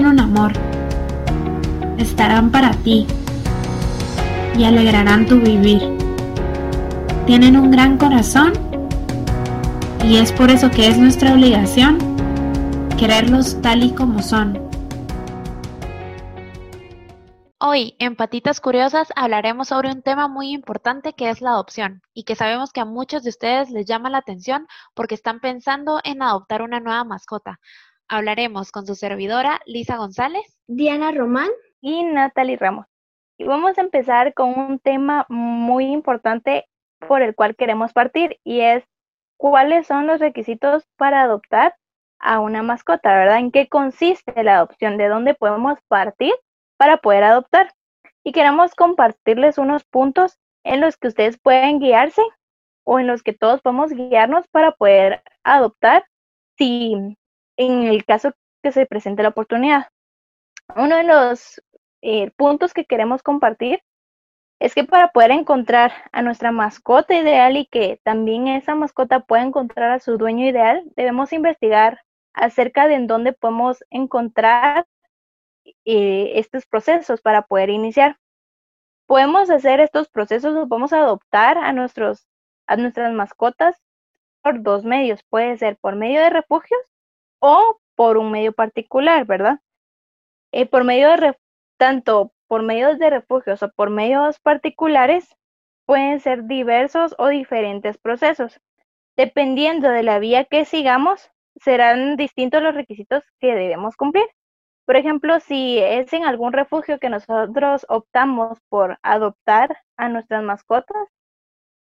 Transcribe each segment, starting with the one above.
Son un amor. Estarán para ti y alegrarán tu vivir. Tienen un gran corazón y es por eso que es nuestra obligación quererlos tal y como son. Hoy, en Patitas Curiosas, hablaremos sobre un tema muy importante que es la adopción y que sabemos que a muchos de ustedes les llama la atención porque están pensando en adoptar una nueva mascota. Hablaremos con su servidora Lisa González, Diana Román y Natalie Ramos. Y vamos a empezar con un tema muy importante por el cual queremos partir y es cuáles son los requisitos para adoptar a una mascota, ¿verdad? ¿En qué consiste la adopción? ¿De dónde podemos partir para poder adoptar? Y queremos compartirles unos puntos en los que ustedes pueden guiarse o en los que todos podemos guiarnos para poder adoptar si en el caso que se presente la oportunidad. Uno de los eh, puntos que queremos compartir es que para poder encontrar a nuestra mascota ideal y que también esa mascota pueda encontrar a su dueño ideal, debemos investigar acerca de en dónde podemos encontrar eh, estos procesos para poder iniciar. Podemos hacer estos procesos o podemos adoptar a, nuestros, a nuestras mascotas por dos medios. Puede ser por medio de refugios o por un medio particular, ¿verdad? Eh, por medio de tanto por medios de refugios o por medios particulares pueden ser diversos o diferentes procesos. Dependiendo de la vía que sigamos, serán distintos los requisitos que debemos cumplir. Por ejemplo, si es en algún refugio que nosotros optamos por adoptar a nuestras mascotas,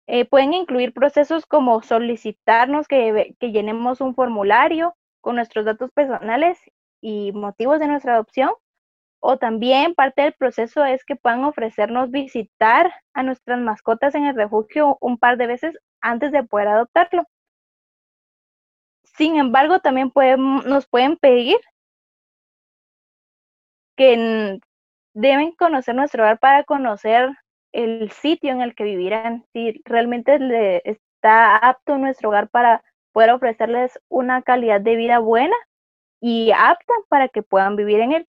eh, pueden incluir procesos como solicitarnos que, que llenemos un formulario con nuestros datos personales y motivos de nuestra adopción. O también parte del proceso es que puedan ofrecernos visitar a nuestras mascotas en el refugio un par de veces antes de poder adoptarlo. Sin embargo, también nos pueden pedir que deben conocer nuestro hogar para conocer el sitio en el que vivirán, si realmente le está apto nuestro hogar para poder ofrecerles una calidad de vida buena y apta para que puedan vivir en él.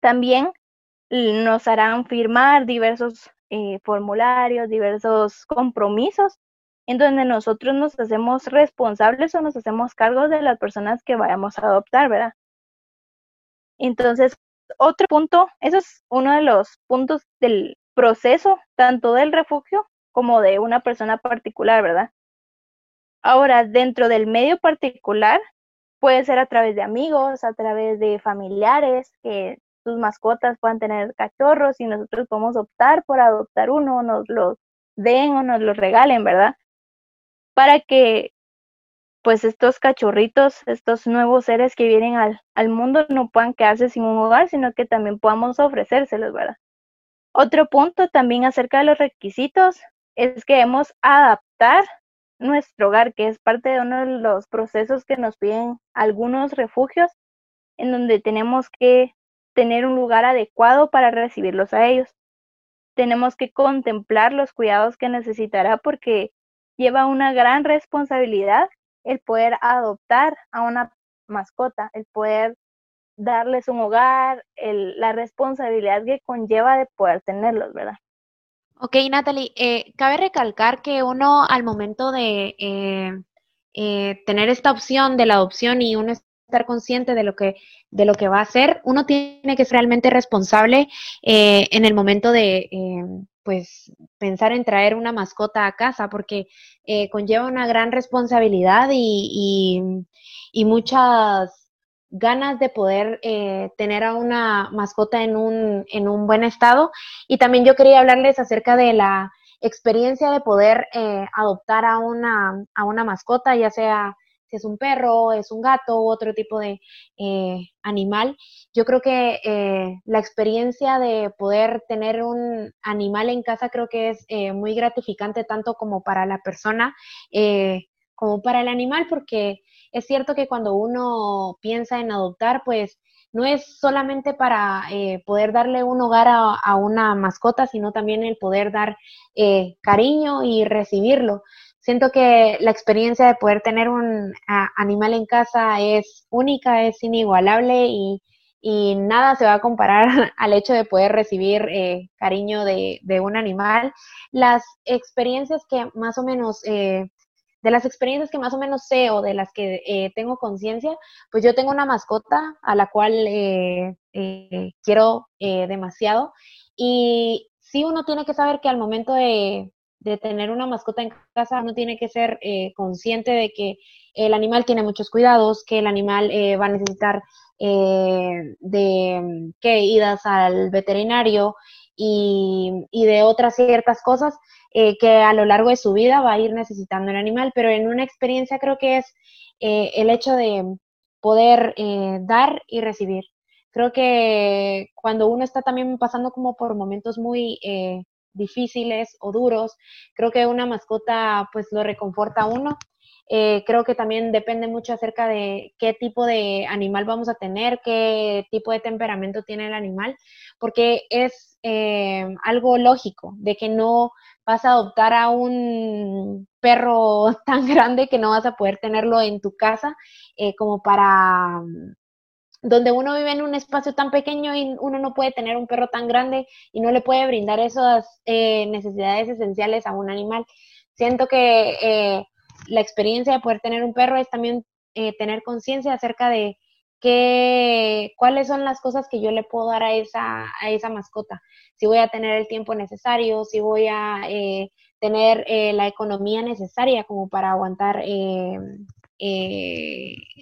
También nos harán firmar diversos eh, formularios, diversos compromisos en donde nosotros nos hacemos responsables o nos hacemos cargos de las personas que vayamos a adoptar, ¿verdad? Entonces, otro punto, eso es uno de los puntos del proceso, tanto del refugio como de una persona particular, ¿verdad? Ahora, dentro del medio particular, puede ser a través de amigos, a través de familiares, que sus mascotas puedan tener cachorros y nosotros podemos optar por adoptar uno, nos lo den o nos lo regalen, ¿verdad? Para que pues estos cachorritos, estos nuevos seres que vienen al, al mundo no puedan quedarse sin un hogar, sino que también podamos ofrecérselos, ¿verdad? Otro punto también acerca de los requisitos es que debemos adaptar nuestro hogar, que es parte de uno de los procesos que nos piden algunos refugios, en donde tenemos que tener un lugar adecuado para recibirlos a ellos. Tenemos que contemplar los cuidados que necesitará porque lleva una gran responsabilidad el poder adoptar a una mascota, el poder darles un hogar, la responsabilidad que conlleva de poder tenerlos, ¿verdad? Ok, Natalie, eh, cabe recalcar que uno al momento de eh, eh, tener esta opción de la adopción y uno estar consciente de lo que de lo que va a hacer, uno tiene que ser realmente responsable en el momento de pues pensar en traer una mascota a casa porque conlleva una gran responsabilidad y, y muchas ganas de poder eh, tener a una mascota en un, en un buen estado. Y también yo quería hablarles acerca de la experiencia de poder eh, adoptar a una, a una mascota, ya sea si es un perro, es un gato u otro tipo de eh, animal. Yo creo que la experiencia de poder tener un animal en casa creo que es muy gratificante tanto como para la persona como para el animal, porque es cierto que cuando uno piensa en adoptar, pues no es solamente para eh, poder darle un hogar a, una mascota, sino también el poder dar eh, cariño y recibirlo. siento que la experiencia de poder tener un animal en casa es única, es inigualable y, nada se va a comparar al hecho de poder recibir eh, cariño de, un animal. Las experiencias que más o menos, de las experiencias que más o menos sé o de las que eh, tengo conciencia, pues yo tengo una mascota a la cual quiero demasiado. Y sí uno tiene que saber que al momento de, de tener una mascota en casa, uno tiene que ser eh, consciente de que el animal tiene muchos cuidados, que el animal eh, va a necesitar eh, de que idas al veterinario y, y, de otras ciertas cosas que a lo largo de su vida va a ir necesitando el animal, pero en una experiencia creo que es el hecho de poder dar y recibir. Creo que cuando uno está también pasando como por momentos muy difíciles o duros, creo que una mascota pues lo reconforta a uno. Eh, creo que también depende mucho acerca de qué tipo de animal vamos a tener, qué tipo de temperamento tiene el animal, porque es eh, algo lógico de que no vas a adoptar a un perro tan grande que no vas a poder tenerlo en tu casa eh, como para donde uno vive en un espacio tan pequeño y uno no puede tener un perro tan grande y no le puede brindar esas eh, necesidades esenciales a un animal. Siento que la experiencia de poder tener un perro es también eh, tener conciencia acerca de qué, cuáles son las cosas que yo le puedo dar a esa, a esa mascota. Si voy a tener el tiempo necesario, si voy a tener la economía necesaria como para aguantar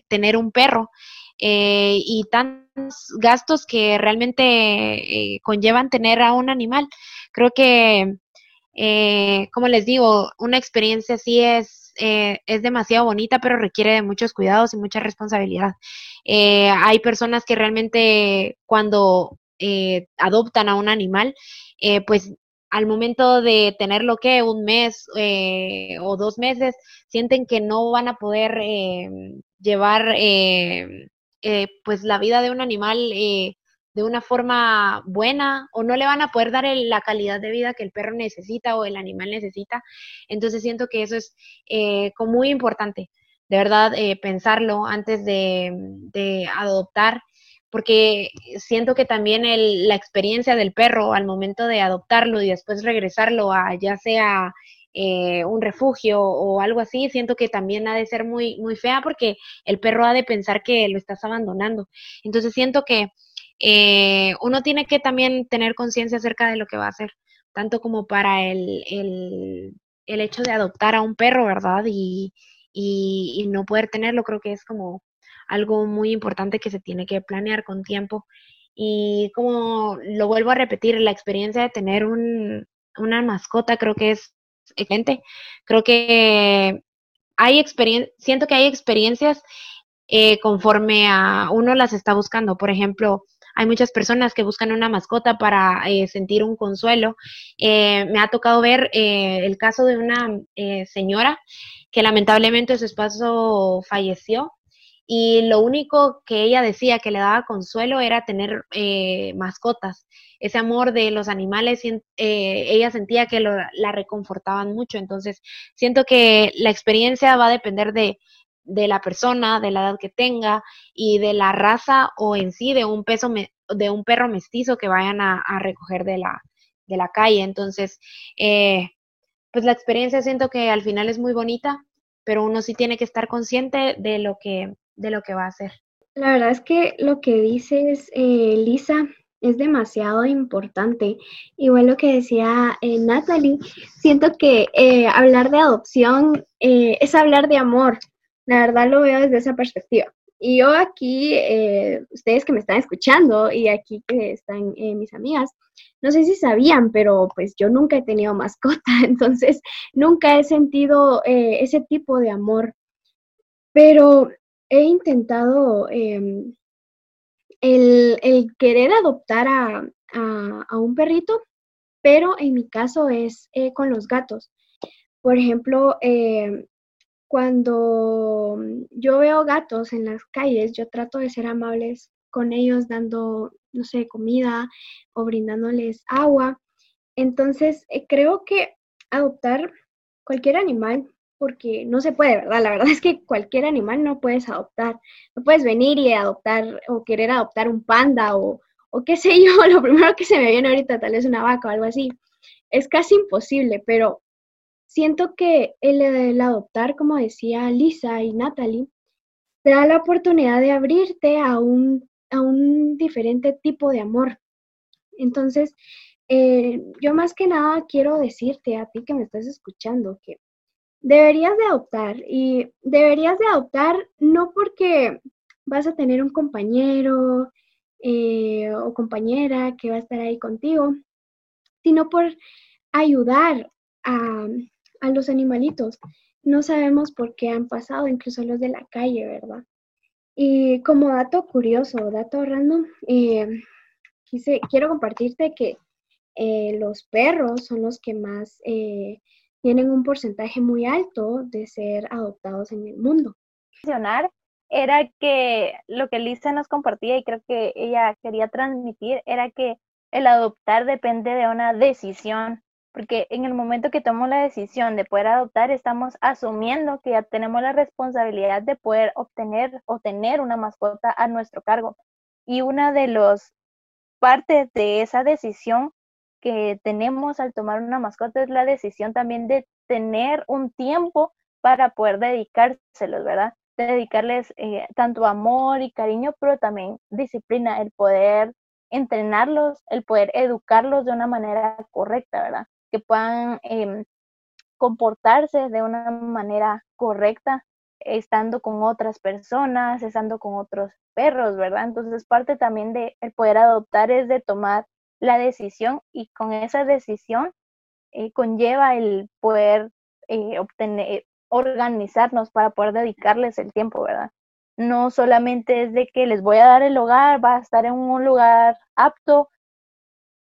tener un perro. Eh, y tantos gastos que realmente eh, conllevan tener a un animal. Creo que, eh, como les digo, una experiencia así es, es demasiado bonita, pero requiere de muchos cuidados y mucha responsabilidad. hay personas que realmente cuando adoptan a un animal, pues al momento de tenerlo que un mes o dos meses, sienten que no van a poder llevar eh, pues la vida de un animal eh, de una forma buena o no le van a poder dar la calidad de vida que el perro necesita o el animal necesita. Entonces siento que eso es eh, como muy importante, de verdad, pensarlo antes de, adoptar porque siento que también la experiencia del perro al momento de adoptarlo y después regresarlo a ya sea eh, un refugio o algo así, siento que también ha de ser muy, muy fea porque el perro ha de pensar que lo estás abandonando. Entonces siento que eh, uno tiene que también tener conciencia acerca de lo que va a hacer, tanto como para el, el, el hecho de adoptar a un perro, ¿verdad? Y, y, no poder tenerlo, creo que es como algo muy importante que se tiene que planear con tiempo. Y como lo vuelvo a repetir, la experiencia de tener un, una mascota creo que es excelente. Creo que hay experiencia, siento que hay experiencias eh, conforme a uno las está buscando. Por ejemplo, hay muchas personas que buscan una mascota para eh, sentir un consuelo. Eh, me ha tocado ver el caso de una señora que lamentablemente su esposo falleció y lo único que ella decía que le daba consuelo era tener mascotas ese amor de los animales, eh, ella sentía que la reconfortaban mucho. Entonces, siento que la experiencia va a depender de, la persona, de la edad que tenga y de la raza o en sí de un peso de un perro mestizo que vayan a, recoger de la, de la calle. Entonces, eh, pues la experiencia siento que al final es muy bonita, pero uno sí tiene que estar consciente de lo que, de lo que va a hacer. La verdad es que lo que dices, eh, Lisa, es demasiado importante. Igual lo que decía eh, Natalie, siento que eh, hablar de adopción eh, es hablar de amor. La verdad lo veo desde esa perspectiva. Y yo aquí, ustedes que me están escuchando y aquí que están mis amigas, no sé si sabían, pero pues yo nunca he tenido mascota, entonces nunca he sentido ese tipo de amor. Pero he intentado em, el, querer adoptar a, un perrito, pero en mi caso es eh, con los gatos. Por ejemplo, eh, cuando yo veo gatos en las calles, yo trato de ser amables con ellos dando, no sé, comida o brindándoles agua. Entonces, eh, creo que adoptar cualquier animal porque no se puede, ¿verdad? La verdad es que cualquier animal no puedes adoptar. No puedes venir y adoptar o querer adoptar un panda o, o qué sé yo, lo primero que se me viene ahorita tal vez una vaca o algo así. Es casi imposible, pero siento que el, adoptar, como decía Lisa y Natalie, te da la oportunidad de abrirte a un, a un diferente tipo de amor. Entonces, eh, yo más que nada quiero decirte a ti que me estás escuchando que deberías de adoptar y deberías de adoptar no porque vas a tener un compañero eh, o compañera que va a estar ahí contigo, sino por ayudar a, a los animalitos. No sabemos por qué han pasado, incluso los de la calle, ¿verdad? Y como dato curioso, dato random, eh, quise, quiero compartirte que eh, los perros son los que más eh, tienen un porcentaje muy alto de ser adoptados en el mundo. Mencionar era que lo que Lisa nos compartía y creo que ella quería transmitir era que el adoptar depende de una decisión, porque en el momento que tomamos la decisión de poder adoptar, estamos asumiendo que ya tenemos la responsabilidad de poder obtener o tener una mascota a nuestro cargo. Y una de las partes de esa decisión que tenemos al tomar una mascota es la decisión también de tener un tiempo para poder dedicárselos, ¿verdad? dedicarles eh, tanto amor y cariño, pero también disciplina, el poder entrenarlos, el poder educarlos de una manera correcta, ¿verdad? Que puedan em, comportarse de una manera correcta, estando con otras personas, estando con otros perros, ¿verdad? Entonces parte también de el poder adoptar es de tomar la decisión y con esa decisión eh, conlleva el poder eh, obtener, organizarnos para poder dedicarles el tiempo, ¿verdad? No solamente es de que les voy a dar el hogar, va a estar en un lugar apto,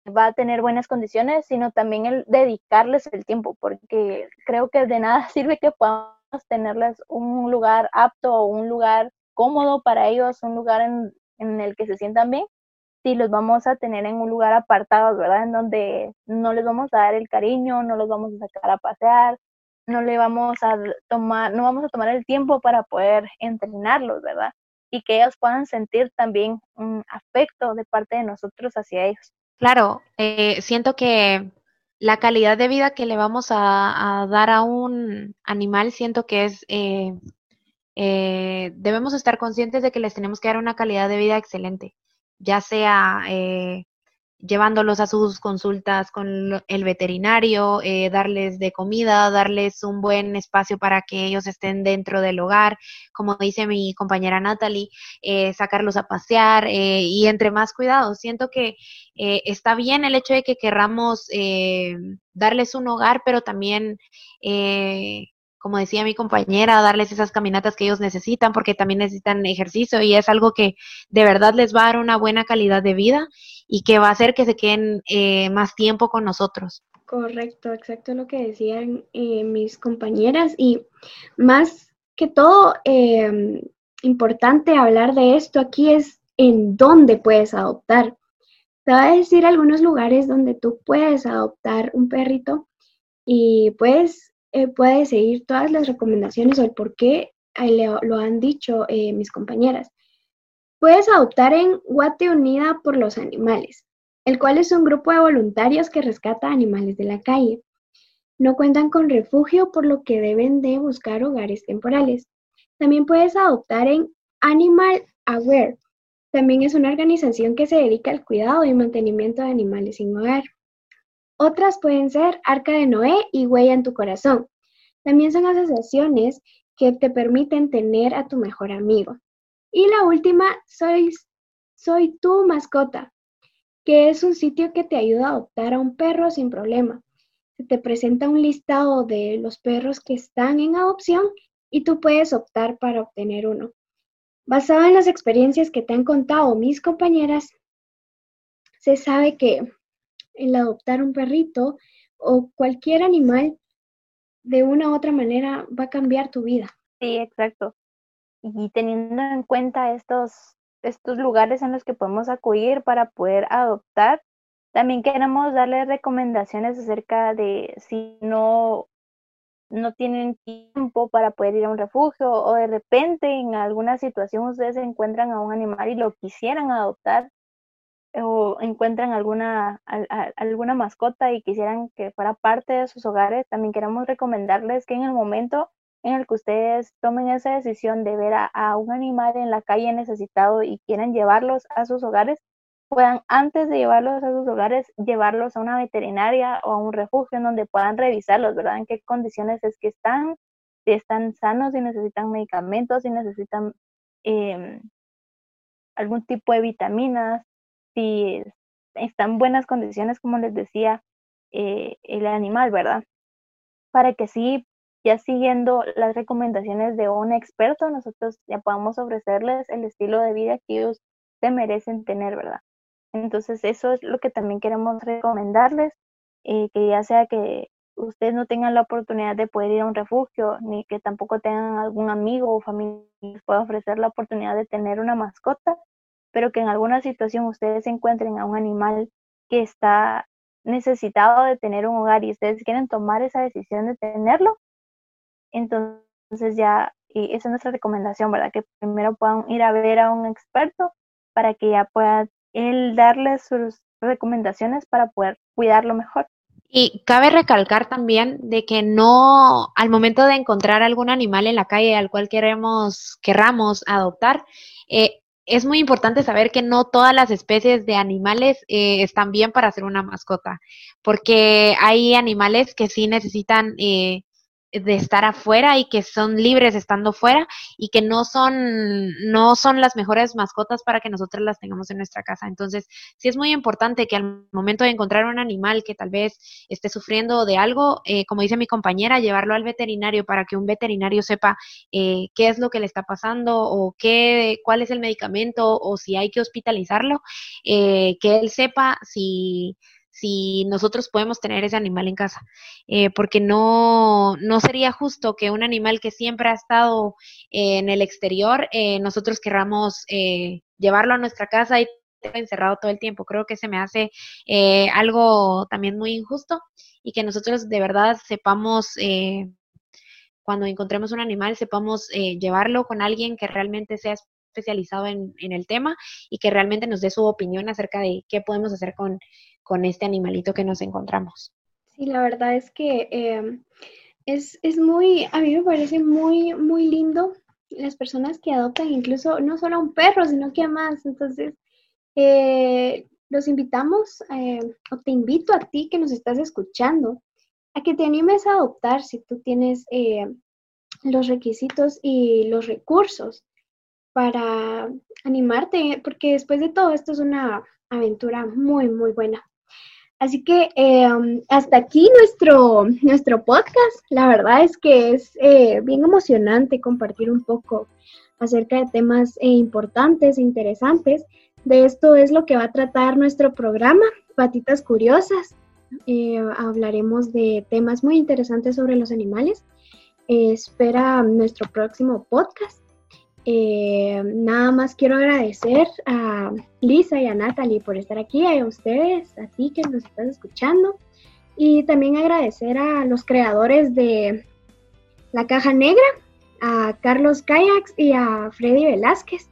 va a tener buenas condiciones, sino también el dedicarles el tiempo, porque creo que de nada sirve que podamos tenerles un lugar apto o un lugar cómodo para ellos, un lugar en, el que se sientan bien, si los vamos a tener en un lugar apartado, ¿verdad? En donde no les vamos a dar el cariño, no los vamos a sacar a pasear, no le vamos a tomar, no vamos a tomar el tiempo para poder entrenarlos, ¿verdad? Y que ellos puedan sentir también un afecto de parte de nosotros hacia ellos. Claro, eh, siento que la calidad de vida que le vamos a, dar a un animal, siento que es, eh, eh, debemos estar conscientes de que les tenemos que dar una calidad de vida excelente ya sea eh, llevándolos a sus consultas con el veterinario, eh, darles de comida, darles un buen espacio para que ellos estén dentro del hogar, como dice mi compañera Natalie, eh, sacarlos a pasear y entre más cuidados. Siento que está bien el hecho de que querramos darles un hogar, pero también como decía mi compañera, darles esas caminatas que ellos necesitan porque también necesitan ejercicio y es algo que de verdad les va a dar una buena calidad de vida y que va a hacer que se queden eh, más tiempo con nosotros. Correcto, exacto lo que decían eh, mis compañeras y más que todo em, importante hablar de esto aquí es en dónde puedes adoptar. Te voy a decir algunos lugares donde tú puedes adoptar un perrito y puedes eh, puede seguir todas las recomendaciones o el por qué lo han dicho eh, mis compañeras. Puedes adoptar en Guate Unida por los Animales, el cual es un grupo de voluntarios que rescata animales de la calle. No cuentan con refugio, por lo que deben de buscar hogares temporales. También puedes adoptar en Animal Aware. También es una organización que se dedica al cuidado y mantenimiento de animales sin hogar. Otras pueden ser Arca de Noé y Huella en tu corazón. También son asociaciones que te permiten tener a tu mejor amigo. Y la última, soy, soy tu mascota, que es un sitio que te ayuda a adoptar a un perro sin problema. Se te presenta un listado de los perros que están en adopción y tú puedes optar para obtener uno. Basado en las experiencias que te han contado mis compañeras, se sabe que el adoptar un perrito o cualquier animal de una u otra manera va a cambiar tu vida. Sí, exacto. Y teniendo en cuenta estos, estos lugares en los que podemos acudir para poder adoptar, también queremos darle recomendaciones acerca de si no no tienen tiempo para poder ir a un refugio o de repente en alguna situación ustedes encuentran a un animal y lo quisieran adoptar o encuentran alguna, alguna mascota y quisieran que fuera parte de sus hogares, también queremos recomendarles que en el momento en el que ustedes tomen esa decisión de ver a, un animal en la calle necesitado y quieren llevarlos a sus hogares, puedan antes de llevarlos a sus hogares, llevarlos a una veterinaria o a un refugio en donde puedan revisarlos, ¿verdad? En qué condiciones es que están, si están sanos, si necesitan medicamentos, si necesitan em, algún tipo de vitaminas, si están en buenas condiciones, como les decía, eh, el animal, ¿verdad? Para que sí, ya siguiendo las recomendaciones de un experto, nosotros ya podamos ofrecerles el estilo de vida que ellos se merecen tener, ¿verdad? Entonces, eso es lo que también queremos recomendarles, eh, que ya sea que ustedes no tengan la oportunidad de poder ir a un refugio, ni que tampoco tengan algún amigo o familia que les pueda ofrecer la oportunidad de tener una mascota, pero que en alguna situación ustedes encuentren a un animal que está necesitado de tener un hogar y ustedes quieren tomar esa decisión de tenerlo, entonces ya, y esa es nuestra recomendación, ¿verdad? Que primero puedan ir a ver a un experto para que ya pueda él darles sus recomendaciones para poder cuidarlo mejor. Y cabe recalcar también de que no, al momento de encontrar algún animal en la calle al cual queremos, querramos adoptar, eh, es muy importante saber que no todas las especies de animales eh, están bien para ser una mascota, porque hay animales que sí necesitan eh, de estar afuera y que son libres estando fuera y que no son, no son las mejores mascotas para que nosotros las tengamos en nuestra casa. Entonces, sí es muy importante que al momento de encontrar un animal que tal vez esté sufriendo de algo, eh, como dice mi compañera, llevarlo al veterinario para que un veterinario sepa eh, qué es lo que le está pasando o qué, cuál es el medicamento o si hay que hospitalizarlo, eh, que él sepa si si nosotros podemos tener ese animal en casa, eh, porque no, no sería justo que un animal que siempre ha estado en el exterior, eh, nosotros querramos eh, llevarlo a nuestra casa y encerrado todo el tiempo. Creo que se me hace algo también muy injusto y que nosotros de verdad sepamos cuando encontremos un animal, sepamos llevarlo con alguien que realmente sea especializado en, en, el tema y que realmente nos dé su opinión acerca de qué podemos hacer con, con este animalito que nos encontramos. Sí, la verdad es que em, es, muy, a mí me parece muy, muy lindo las personas que adoptan incluso no solo a un perro, sino que a más. Entonces, eh, los invitamos, eh, o te invito a ti que nos estás escuchando, a que te animes a adoptar si tú tienes eh, los requisitos y los recursos para animarte, porque después de todo esto es una aventura muy, muy buena. Así que em, hasta aquí nuestro, nuestro podcast. La verdad es que es eh, bien emocionante compartir un poco acerca de temas eh, importantes e interesantes. De esto es lo que va a tratar nuestro programa, Patitas Curiosas. Eh, hablaremos de temas muy interesantes sobre los animales. espera nuestro próximo podcast. Eh, nada más quiero agradecer a Lisa y a Natalie por estar aquí, a ustedes, a ti que nos estás escuchando. Y también agradecer a los creadores de La Caja Negra, a Carlos Kayaks y a Freddy Velázquez,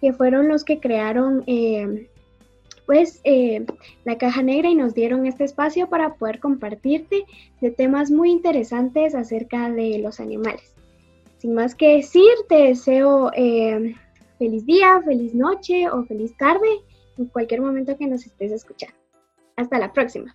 que fueron los que crearon eh, pues eh, La Caja Negra y nos dieron este espacio para poder compartirte de temas muy interesantes acerca de los animales. Sin más que decir, te deseo eh, feliz día, feliz noche o feliz tarde en cualquier momento que nos estés escuchando. Hasta la próxima.